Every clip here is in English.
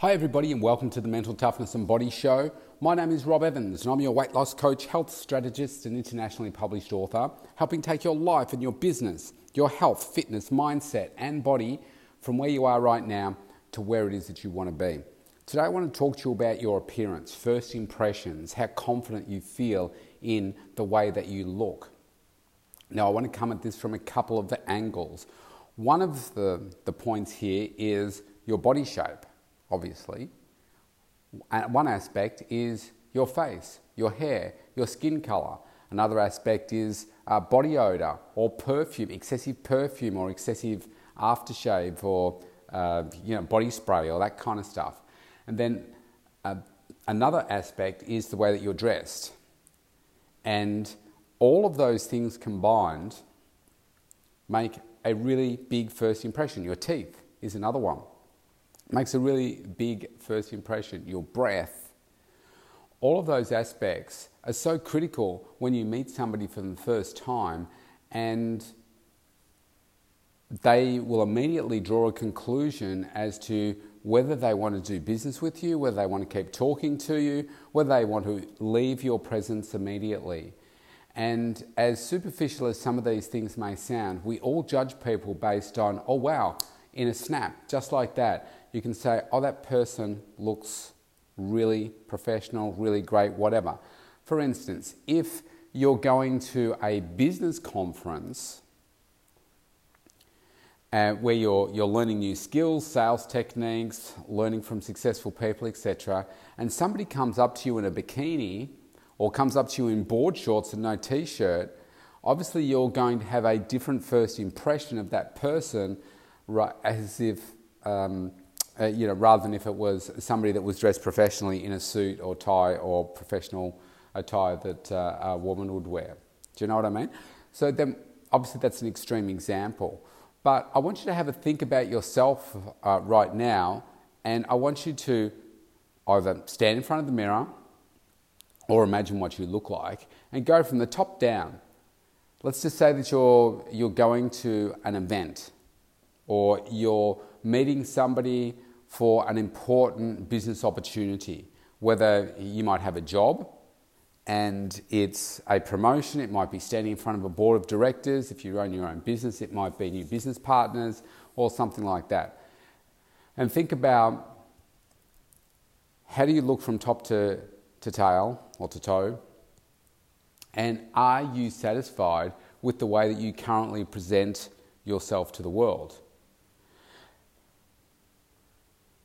Hi, everybody, and welcome to the Mental Toughness and Body Show. My name is Rob Evans, and I'm your weight loss coach, health strategist, and internationally published author, helping take your life and your business, your health, fitness, mindset, and body from where you are right now to where it is that you want to be. Today, I want to talk to you about your appearance, first impressions, how confident you feel in the way that you look. Now, I want to come at this from a couple of the angles. One of the, the points here is your body shape obviously. One aspect is your face, your hair, your skin color. Another aspect is uh, body odor or perfume, excessive perfume or excessive aftershave or uh, you know body spray or that kind of stuff. And then uh, another aspect is the way that you're dressed. And all of those things combined make a really big first impression. Your teeth is another one makes a really big first impression. Your breath, all of those aspects are so critical when you meet somebody for the first time and they will immediately draw a conclusion as to whether they want to do business with you, whether they want to keep talking to you, whether they want to leave your presence immediately. And as superficial as some of these things may sound, we all judge people based on, oh wow, in a snap, just like that you can say, oh, that person looks really professional, really great, whatever. For instance, if you're going to a business conference uh, where you're, you're learning new skills, sales techniques, learning from successful people, etc., and somebody comes up to you in a bikini or comes up to you in board shorts and no t shirt, obviously you're going to have a different first impression of that person right, as if um, uh, you know, rather than if it was somebody that was dressed professionally in a suit or tie or professional attire that uh, a woman would wear. Do you know what I mean? So then, obviously, that's an extreme example. But I want you to have a think about yourself uh, right now, and I want you to either stand in front of the mirror or imagine what you look like and go from the top down. Let's just say that you're, you're going to an event or you're meeting somebody for an important business opportunity, whether you might have a job and it's a promotion, it might be standing in front of a board of directors, if you own your own business, it might be new business partners or something like that. And think about how do you look from top to, to tail or to toe? And are you satisfied with the way that you currently present yourself to the world?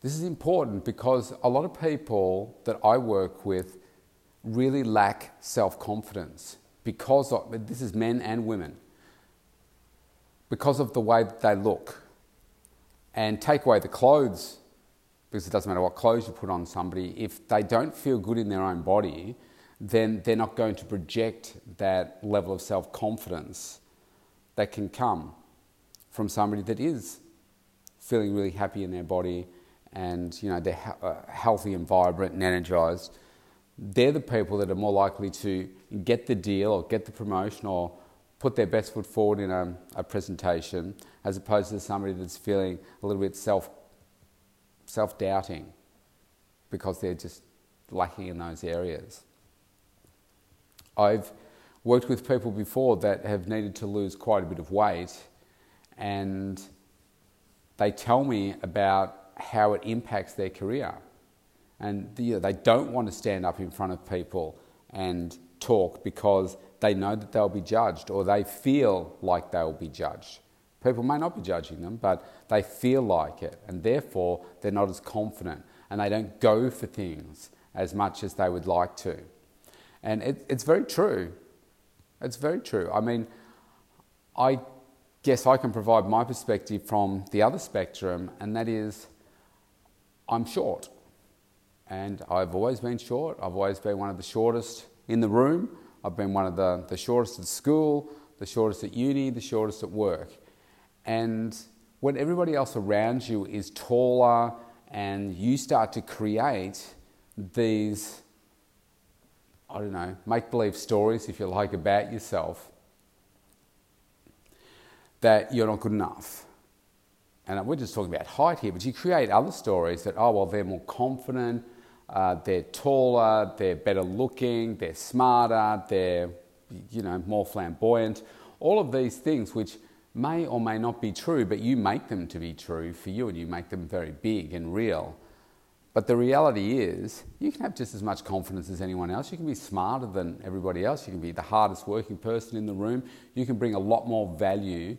This is important because a lot of people that I work with really lack self confidence because of, this is men and women, because of the way that they look. And take away the clothes, because it doesn't matter what clothes you put on somebody, if they don't feel good in their own body, then they're not going to project that level of self confidence that can come from somebody that is feeling really happy in their body and you know they're uh, healthy and vibrant and energized, they're the people that are more likely to get the deal or get the promotion or put their best foot forward in a, a presentation, as opposed to somebody that's feeling a little bit self self doubting because they're just lacking in those areas. I've worked with people before that have needed to lose quite a bit of weight, and they tell me about how it impacts their career. And you know, they don't want to stand up in front of people and talk because they know that they'll be judged or they feel like they'll be judged. People may not be judging them, but they feel like it, and therefore they're not as confident and they don't go for things as much as they would like to. And it, it's very true. It's very true. I mean, I guess I can provide my perspective from the other spectrum, and that is I'm short. And I've always been short. I've always been one of the shortest in the room. I've been one of the, the shortest at school, the shortest at uni, the shortest at work. And when everybody else around you is taller and you start to create these, I don't know, make believe stories, if you like, about yourself, that you're not good enough and we're just talking about height here, but you create other stories that, oh, well, they're more confident, uh, they're taller, they're better looking, they're smarter, they're, you know, more flamboyant. All of these things, which may or may not be true, but you make them to be true for you and you make them very big and real. But the reality is, you can have just as much confidence as anyone else. You can be smarter than everybody else. You can be the hardest working person in the room. You can bring a lot more value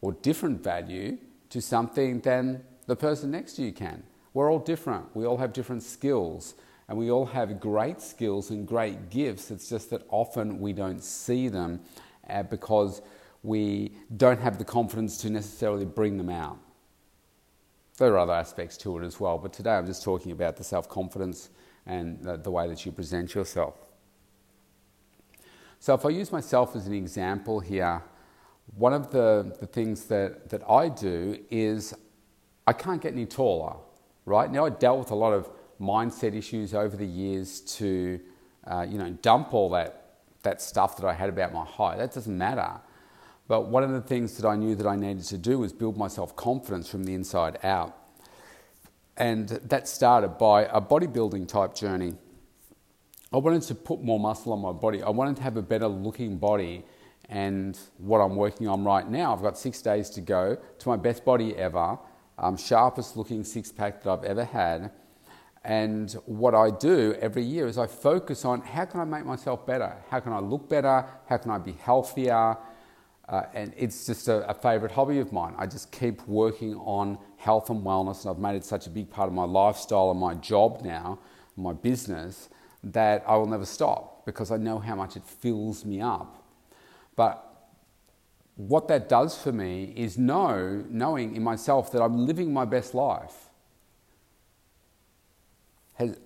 or different value to something than the person next to you can. We're all different. We all have different skills. And we all have great skills and great gifts. It's just that often we don't see them uh, because we don't have the confidence to necessarily bring them out. There are other aspects to it as well, but today I'm just talking about the self confidence and the, the, way that you present yourself. So, if I use myself as an example here, one of the, the things that, that I do is I can't get any taller, right? Now, I dealt with a lot of mindset issues over the years to, uh, you know, dump all that, that stuff that I had about my height. That doesn't matter. But one of the things that I knew that I needed to do was build myself confidence from the inside out. And that started by a bodybuilding type journey. I wanted to put more muscle on my body. I wanted to have a better looking body. And what I'm working on right now, I've got six days to go to my best body ever, um, sharpest looking six pack that I've ever had. And what I do every year is I focus on how can I make myself better? How can I look better? How can I be healthier? Uh, and it's just a, a favourite hobby of mine. I just keep working on health and wellness, and I've made it such a big part of my lifestyle and my job now, my business, that I will never stop because I know how much it fills me up. But what that does for me is know, knowing in myself that I'm living my best life.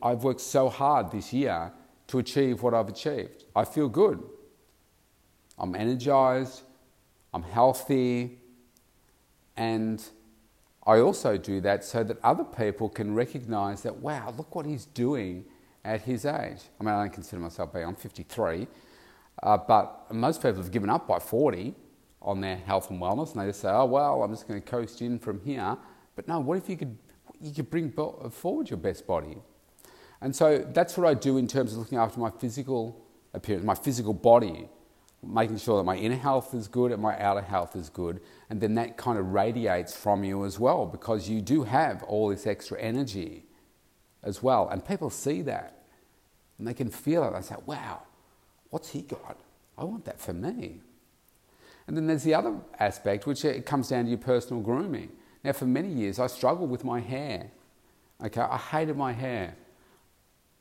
I've worked so hard this year to achieve what I've achieved. I feel good. I'm energized. I'm healthy, and I also do that so that other people can recognize that, wow, look what he's doing at his age. I mean, I don't consider myself being, I'm 53, uh, but most people have given up by 40 on their health and wellness, and they just say, oh, well, I'm just going to coast in from here. But no, what if you could, you could bring forward your best body? And so that's what I do in terms of looking after my physical appearance, my physical body making sure that my inner health is good and my outer health is good. And then that kind of radiates from you as well because you do have all this extra energy as well. And people see that and they can feel it. They say, wow, what's he got? I want that for me. And then there's the other aspect, which it comes down to your personal grooming. Now, for many years, I struggled with my hair. Okay, I hated my hair.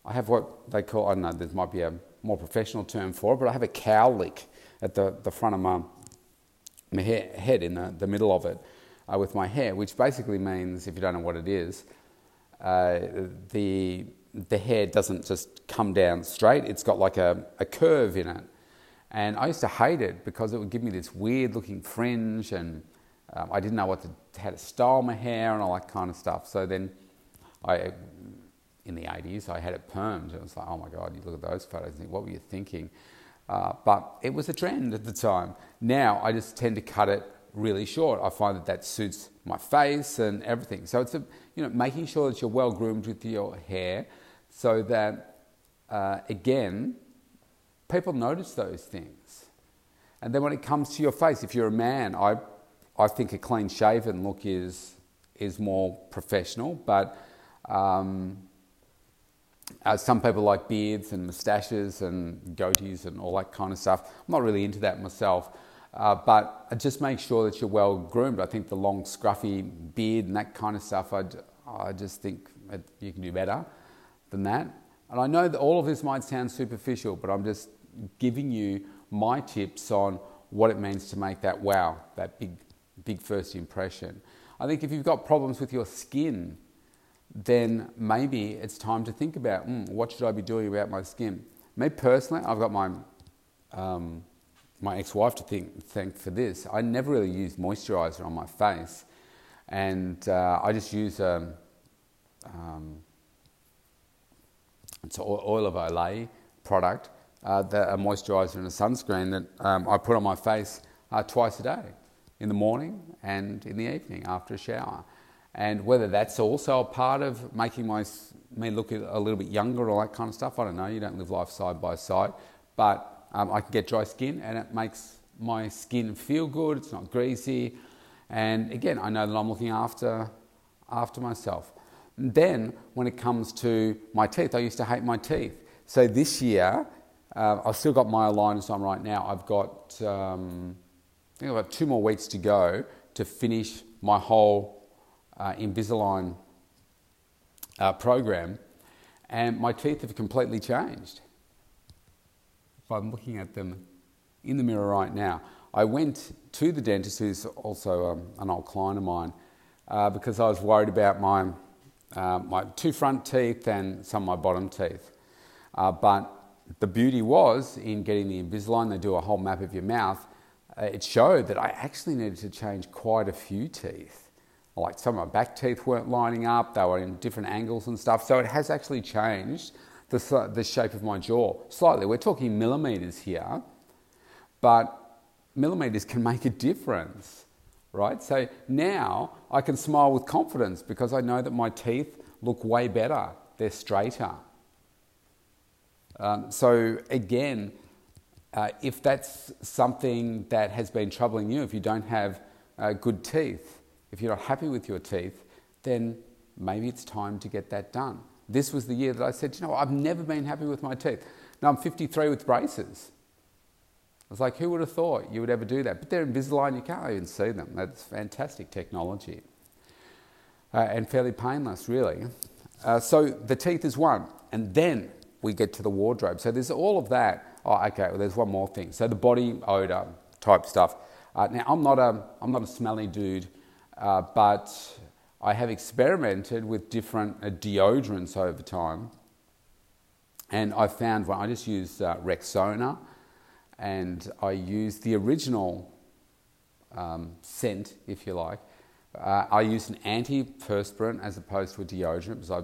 I have what they call, I don't know, there might be a more professional term for it, but I have a cowlick at the, the front of my, my hair, head, in the, the middle of it, uh, with my hair, which basically means, if you don't know what it is, uh, the, the hair doesn't just come down straight, it's got like a, a curve in it. And I used to hate it because it would give me this weird looking fringe, and um, I didn't know what to, how to style my hair and all that kind of stuff. So then I in the 80s, I had it permed. It was like, oh my God, you look at those photos and think, what were you thinking? Uh, but it was a trend at the time. Now I just tend to cut it really short. I find that that suits my face and everything. So it's a, you know making sure that you're well groomed with your hair, so that uh, again, people notice those things. And then when it comes to your face, if you're a man, I I think a clean shaven look is is more professional, but um, uh, some people like beards and moustaches and goatees and all that kind of stuff. I'm not really into that myself, uh, but just make sure that you're well groomed. I think the long, scruffy beard and that kind of stuff, I'd, I just think you can do better than that. And I know that all of this might sound superficial, but I'm just giving you my tips on what it means to make that wow, that big, big first impression. I think if you've got problems with your skin, then maybe it's time to think about mm, what should I be doing about my skin. Me personally, I've got my um, my ex-wife to think, thank for this. I never really used moisturizer on my face, and uh, I just use a, um, um, it's an oil of Olay product, uh, a moisturizer and a sunscreen that um, I put on my face uh, twice a day. in the morning and in the evening after a shower. And whether that's also a part of making my, me look a little bit younger or that kind of stuff, I don't know. You don't live life side by side. But um, I can get dry skin and it makes my skin feel good. It's not greasy. And again, I know that I'm looking after, after myself. Then when it comes to my teeth, I used to hate my teeth. So this year, uh, I've still got my aligners on right now. I've got, um, I think I've got two more weeks to go to finish my whole uh, Invisalign uh, program, and my teeth have completely changed. If I'm looking at them in the mirror right now, I went to the dentist, who's also um, an old client of mine, uh, because I was worried about my, uh, my two front teeth and some of my bottom teeth. Uh, but the beauty was in getting the Invisalign, they do a whole map of your mouth. Uh, it showed that I actually needed to change quite a few teeth. Like some of my back teeth weren't lining up, they were in different angles and stuff. So it has actually changed the, the shape of my jaw slightly. We're talking millimeters here, but millimeters can make a difference, right? So now I can smile with confidence because I know that my teeth look way better, they're straighter. Um, so, again, uh, if that's something that has been troubling you, if you don't have uh, good teeth, if you're not happy with your teeth, then maybe it's time to get that done. This was the year that I said, you know, I've never been happy with my teeth. Now I'm 53 with braces. Was like, who would have thought you would ever do that? But they're Invisalign, you can't even see them. That's fantastic technology. Uh, and fairly painless, really. Uh, so the teeth is one. And then we get to the wardrobe. So there's all of that. Oh, okay, well, there's one more thing. So the body odor type stuff. Uh, now, I'm not, a, I'm not a smelly dude, uh, but I have experimented with different uh, deodorants over time. And I found one, I just use uh, Rexona and I used the original um, scent, if you like. Uh, I use an antiperspirant as opposed to a deodorant because I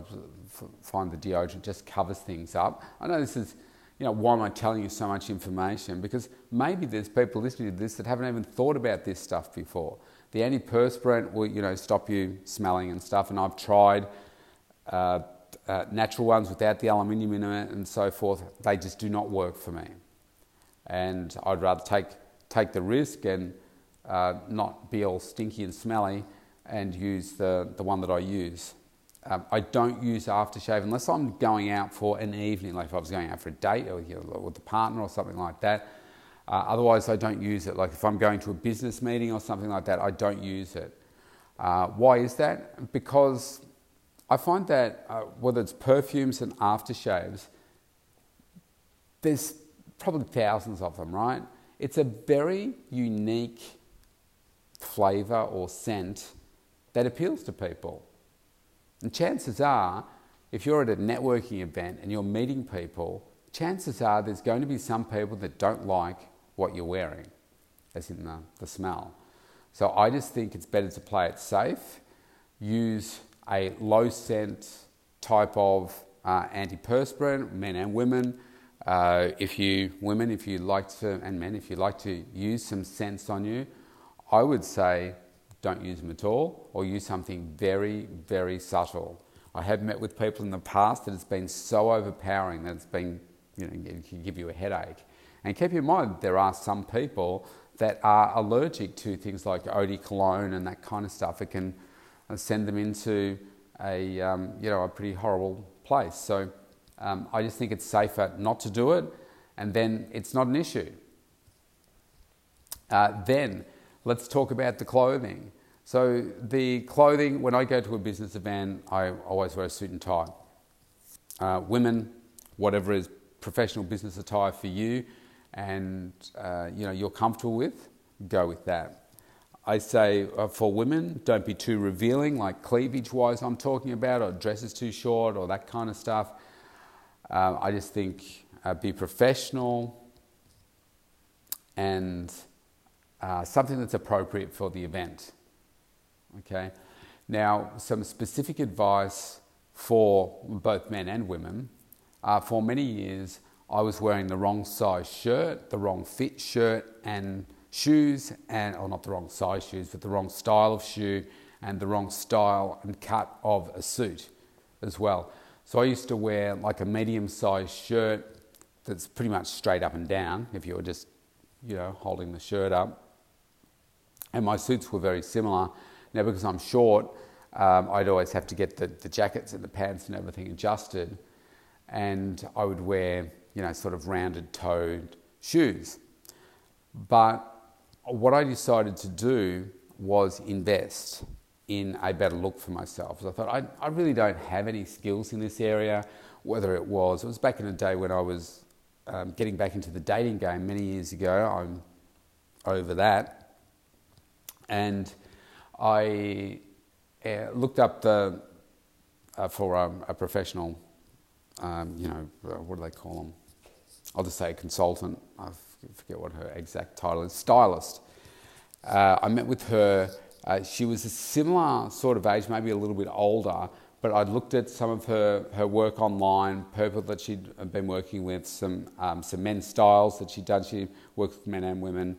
find the deodorant just covers things up. I know this is, you know, why am I telling you so much information? Because maybe there's people listening to this that haven't even thought about this stuff before. The antiperspirant will, you know, stop you smelling and stuff, and I've tried uh, uh, natural ones without the aluminium in it and so forth. They just do not work for me and I'd rather take, take the risk and uh, not be all stinky and smelly and use the, the one that I use. Um, I don't use aftershave unless I'm going out for an evening, like if I was going out for a date or you know, with a partner or something like that. Uh, otherwise, I don't use it. Like if I'm going to a business meeting or something like that, I don't use it. Uh, why is that? Because I find that uh, whether it's perfumes and aftershaves, there's probably thousands of them, right? It's a very unique flavour or scent that appeals to people. And chances are, if you're at a networking event and you're meeting people, chances are there's going to be some people that don't like what you're wearing, as in the, the smell. So I just think it's better to play it safe, use a low scent type of uh, antiperspirant, men and women, uh, if you, women, if you like to, and men, if you like to use some scents on you, I would say don't use them at all or use something very, very subtle. I have met with people in the past that it's been so overpowering that it's been, you know, it can give you a headache. And keep in mind, there are some people that are allergic to things like eau de cologne and that kind of stuff. It can send them into a, um, you know, a pretty horrible place. So um, I just think it's safer not to do it, and then it's not an issue. Uh, then let's talk about the clothing. So, the clothing, when I go to a business event, I always wear a suit and tie. Uh, women, whatever is professional business attire for you and uh, you know, you're comfortable with, go with that. I say uh, for women, don't be too revealing, like cleavage wise, I'm talking about, or dresses too short, or that kind of stuff. Um, I just think uh, be professional and uh, something that's appropriate for the event. Okay. Now, some specific advice for both men and women. Uh, for many years, I was wearing the wrong size shirt, the wrong fit shirt, and shoes, and or not the wrong size shoes, but the wrong style of shoe and the wrong style and cut of a suit as well. So I used to wear like a medium sized shirt that's pretty much straight up and down if you were just, you know, holding the shirt up. And my suits were very similar. Now, because I'm short, um, I'd always have to get the, the jackets and the pants and everything adjusted. And I would wear, you know, sort of rounded toed shoes. But what I decided to do was invest in a better look for myself. So I thought, I, I really don't have any skills in this area, whether it was, it was back in the day when I was um, getting back into the dating game many years ago. I'm over that. And I uh, looked up the, uh, for um, a professional, um, you know, uh, what do they call them? I'll just say a consultant. I forget what her exact title is, stylist. Uh, I met with her uh, she was a similar sort of age, maybe a little bit older, but I'd looked at some of her, her work online, people that she'd been working with, some, um, some men's styles that she'd done. She worked with men and women.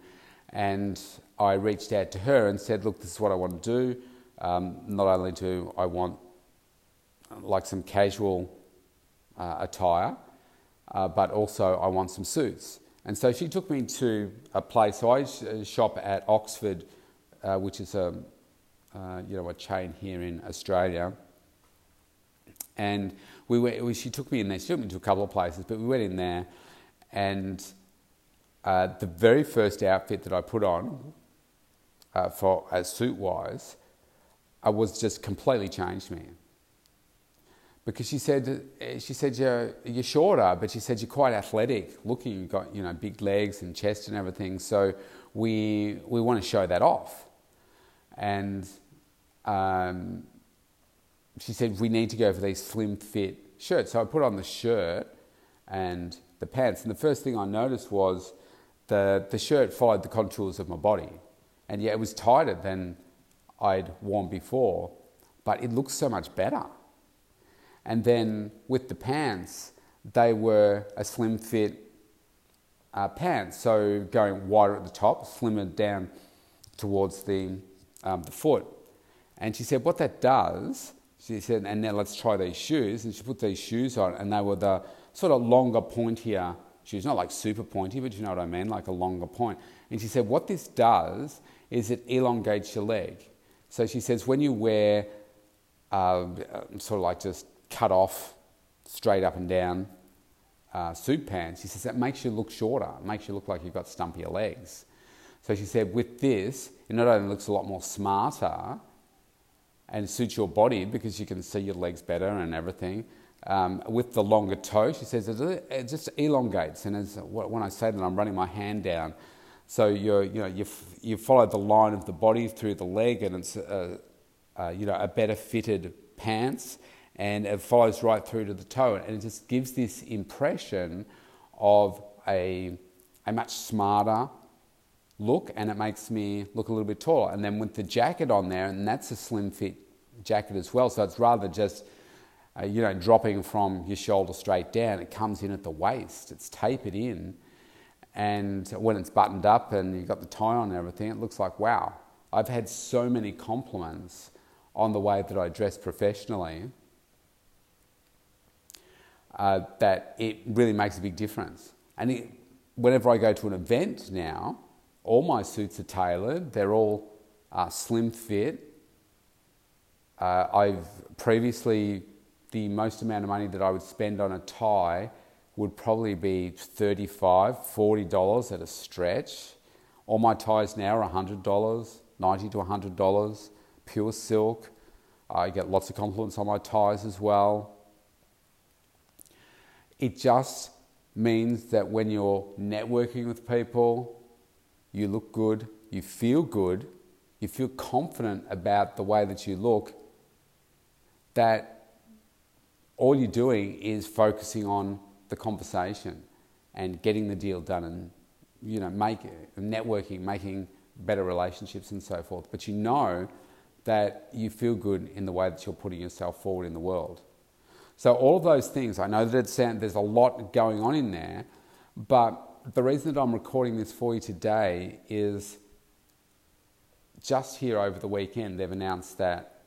And I reached out to her and said, Look, this is what I want to do. Um, not only do I want like some casual uh, attire, uh, but also I want some suits. And so she took me to a place. So I shop at Oxford uh, which is a, uh, you know, a chain here in Australia. And we went, we, she took me in there. She took me to a couple of places, but we went in there, and uh, the very first outfit that I put on, uh, for as suit wise, uh, was just completely changed me. Because she said, she said you're, you're shorter, but she said you're quite athletic looking. You've got you know big legs and chest and everything. So we we want to show that off and um, she said we need to go for these slim fit shirts. So I put on the shirt and the pants, and the first thing I noticed was the the shirt followed the contours of my body, and yeah, it was tighter than I'd worn before, but it looked so much better. And then with the pants, they were a slim fit uh, pants, so going wider at the top, slimmer down towards the um, the foot. And she said, What that does, she said, and now let's try these shoes. And she put these shoes on, and they were the sort of longer, pointier shoes, not like super pointy, but you know what I mean, like a longer point. And she said, What this does is it elongates your leg. So she says, when you wear uh, sort of like just cut off, straight up and down uh, suit pants, she says that makes you look shorter, it makes you look like you've got stumpier legs. So she said, with this, it not only looks a lot more smarter and suits your body because you can see your legs better and everything. Um, with the longer toe, she says it just elongates. And as, when I say that, I'm running my hand down. So you you know, you, you follow the line of the body through the leg, and it's a, a, you know, a better fitted pants, and it follows right through to the toe. And it just gives this impression of a, a much smarter, look and it makes me look a little bit taller. And then with the jacket on there, and that's a slim fit jacket as well, so it's rather just uh, you know dropping from your shoulder straight down. It comes in at the waist. It's tapered in, and when it's buttoned up and you've got the tie on and everything, it looks like wow. I've had so many compliments on the way that I dress professionally. Uh, that it really makes a big difference. And it, whenever I go to an event now, all my suits are tailored, they're all uh, slim fit. Uh, I've previously, the most amount of money that I would spend on a tie would probably be $35, $40 at a stretch. All my ties now are $100, 90 to $100, pure silk. I get lots of compliments on my ties as well. It just means that when you're networking with people, you look good, you feel good, you feel confident about the way that you look, that all you're doing is focusing on the conversation and getting the deal done and you know make networking making better relationships and so forth. But you know that you feel good in the way that you're putting yourself forward in the world. So all of those things i know that it sound, there's a lot going on in there but the reason that I'm recording this for you today is just here over the weekend, they've announced that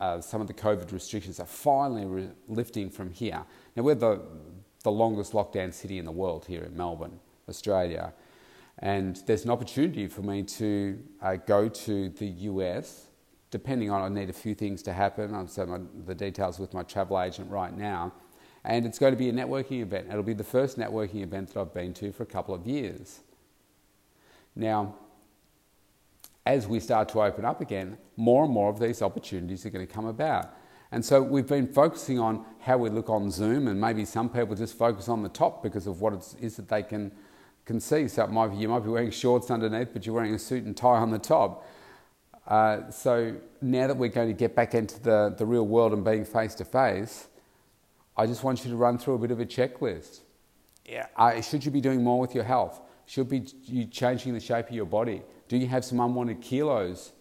uh, some of the COVID restrictions are finally re- lifting from here. Now, we're the, the longest lockdown city in the world here in Melbourne, Australia. And there's an opportunity for me to uh, go to the US, depending on, I need a few things to happen. I'm so the details with my travel agent right now. And it's going to be a networking event. It'll be the first networking event that I've been to for a couple of years. Now, as we start to open up again, more and more of these opportunities are going to come about. And so we've been focusing on how we look on Zoom, and maybe some people just focus on the top because of what it is that they can, can see. So might be, you might be wearing shorts underneath, but you're wearing a suit and tie on the top. Uh, so now that we're going to get back into the, the real world and being face to face, I just want you to run through a bit of a checklist. Yeah. Uh, should you be doing more with your health? Should be you changing the shape of your body? Do you have some unwanted kilos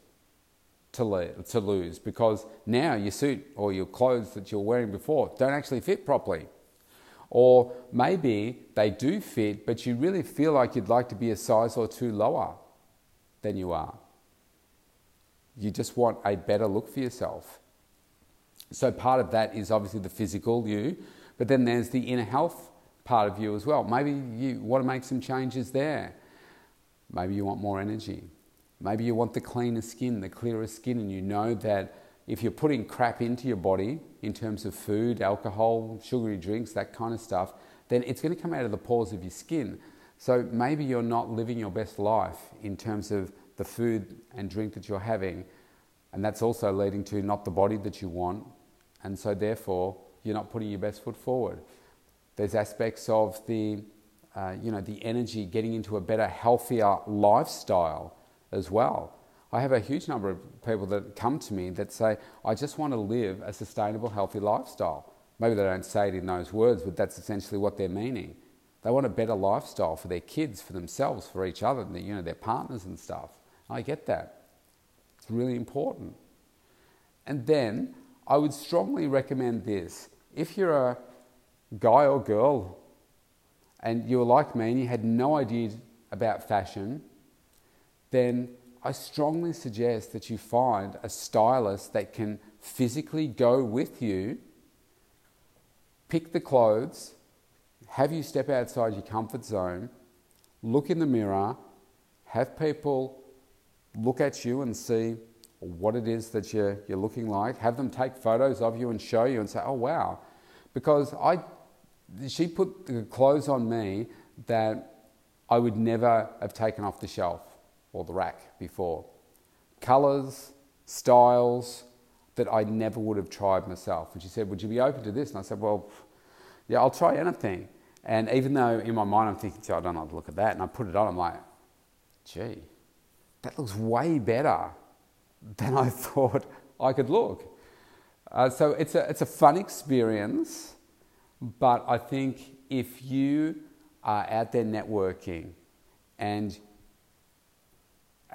to, le- to lose? Because now your suit or your clothes that you're wearing before don't actually fit properly. Or maybe they do fit, but you really feel like you'd like to be a size or two lower than you are. You just want a better look for yourself. So, part of that is obviously the physical you, but then there's the inner health part of you as well. Maybe you want to make some changes there. Maybe you want more energy. Maybe you want the cleaner skin, the clearer skin, and you know that if you're putting crap into your body in terms of food, alcohol, sugary drinks, that kind of stuff, then it's going to come out of the pores of your skin. So maybe you're not living your best life in terms of the food and drink that you're having, and that's also leading to not the body that you want, and so therefore you're not putting your best foot forward. There's aspects of the, uh, you know, the energy getting into a better, healthier lifestyle as well. I have a huge number of people that come to me that say, I just want to live a sustainable, healthy lifestyle. Maybe they don't say it in those words, but that's essentially what they're meaning. They want a better lifestyle for their kids, for themselves, for each other, you know, their partners and stuff. I get that. It's really important. And then I would strongly recommend this. If you're a guy or girl and you're like me and you had no idea about fashion, then I strongly suggest that you find a stylist that can physically go with you, pick the clothes, have you step outside your comfort zone, look in the mirror, have people look at you and see what it is that you're, you're looking like, have them take photos of you and show you and say, oh wow. Because I, she put the clothes on me that I would never have taken off the shelf or the rack before. Colours, styles that I never would have tried myself. And she said, Would you be open to this? And I said, Well, yeah, I'll try anything. And even though in my mind I'm thinking, I don't know to look at that, and I put it on, I'm like, gee, that looks way better than I thought I could look. Uh, so it's a, it's a fun experience, but I think if you are out there networking and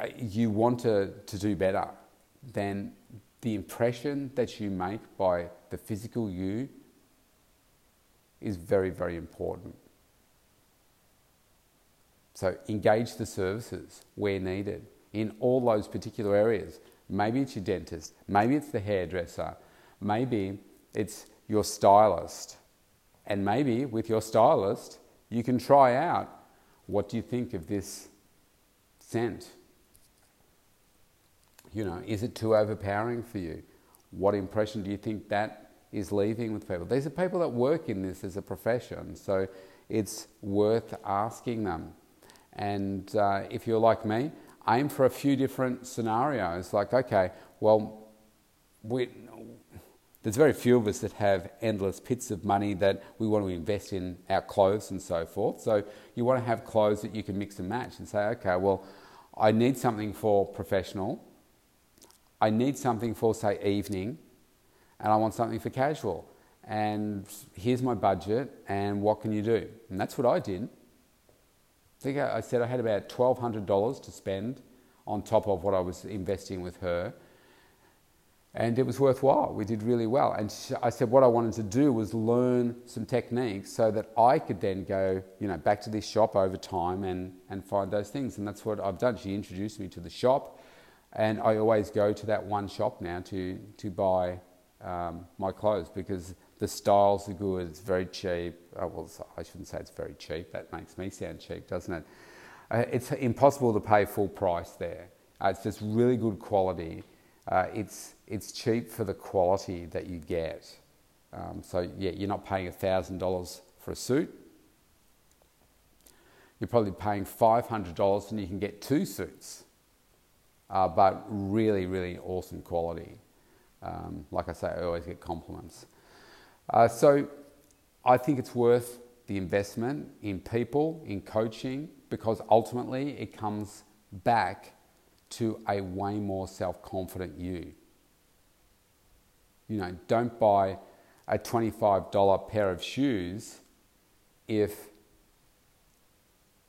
uh, you want to, to do better, then the impression that you make by the physical you is very, very important. So engage the services where needed in all those particular areas. Maybe it's your dentist, maybe it's the hairdresser, maybe it's your stylist. And maybe with your stylist, you can try out what do you think of this scent? You know, is it too overpowering for you? What impression do you think that is leaving with people? These are people that work in this as a profession, so it's worth asking them. And uh, if you're like me, aim for a few different scenarios. Like, okay, well, we, there's very few of us that have endless pits of money that we want to invest in our clothes and so forth. So you want to have clothes that you can mix and match and say, okay, well, I need something for professional, I need something for, say, evening, and I want something for casual. And here's my budget, and what can you do? And that's what I did. I think I said I had about $1,200 to spend on top of what I was investing with her. and it was worthwhile. We did really well. And I said what I wanted to do was learn some techniques so that I could then go, you know, back to this shop over time and, and find those things. And that's what I've done. She introduced me to the shop, and I always go to that one shop now to, to buy um, my clothes because the styles are good, it's very cheap. Oh, well, I shouldn't say it's very cheap, that makes me sound cheap, doesn't it? Uh, it's impossible to pay full price there. Uh, it's just really good quality. Uh, it's, it's cheap for the quality that you get. Um, so, yeah, you're not paying $1,000 for a suit. You're probably paying $500 and you can get two suits, uh, but really, really awesome quality. Um, like I say, I always get compliments. Uh, so, I think it's worth the investment in people, in coaching, because ultimately it comes back to a way more self confident you. You know, don't buy a $25 pair of shoes if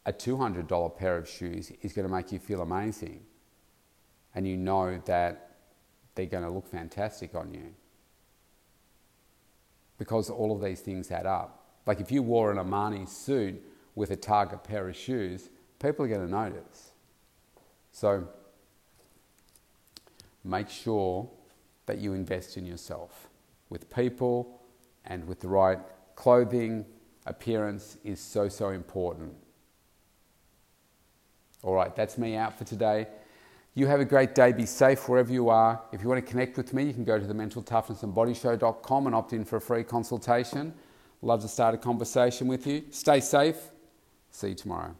a $200 pair of shoes is going to make you feel amazing and you know that they're going to look fantastic on you. Because all of these things add up. Like if you wore an Armani suit with a Target pair of shoes, people are going to notice. So make sure that you invest in yourself with people and with the right clothing. Appearance is so, so important. All right, that's me out for today. You have a great day. Be safe wherever you are. If you want to connect with me, you can go to the mentaltoughnessandbodyshow.com and opt in for a free consultation. Love to start a conversation with you. Stay safe. See you tomorrow.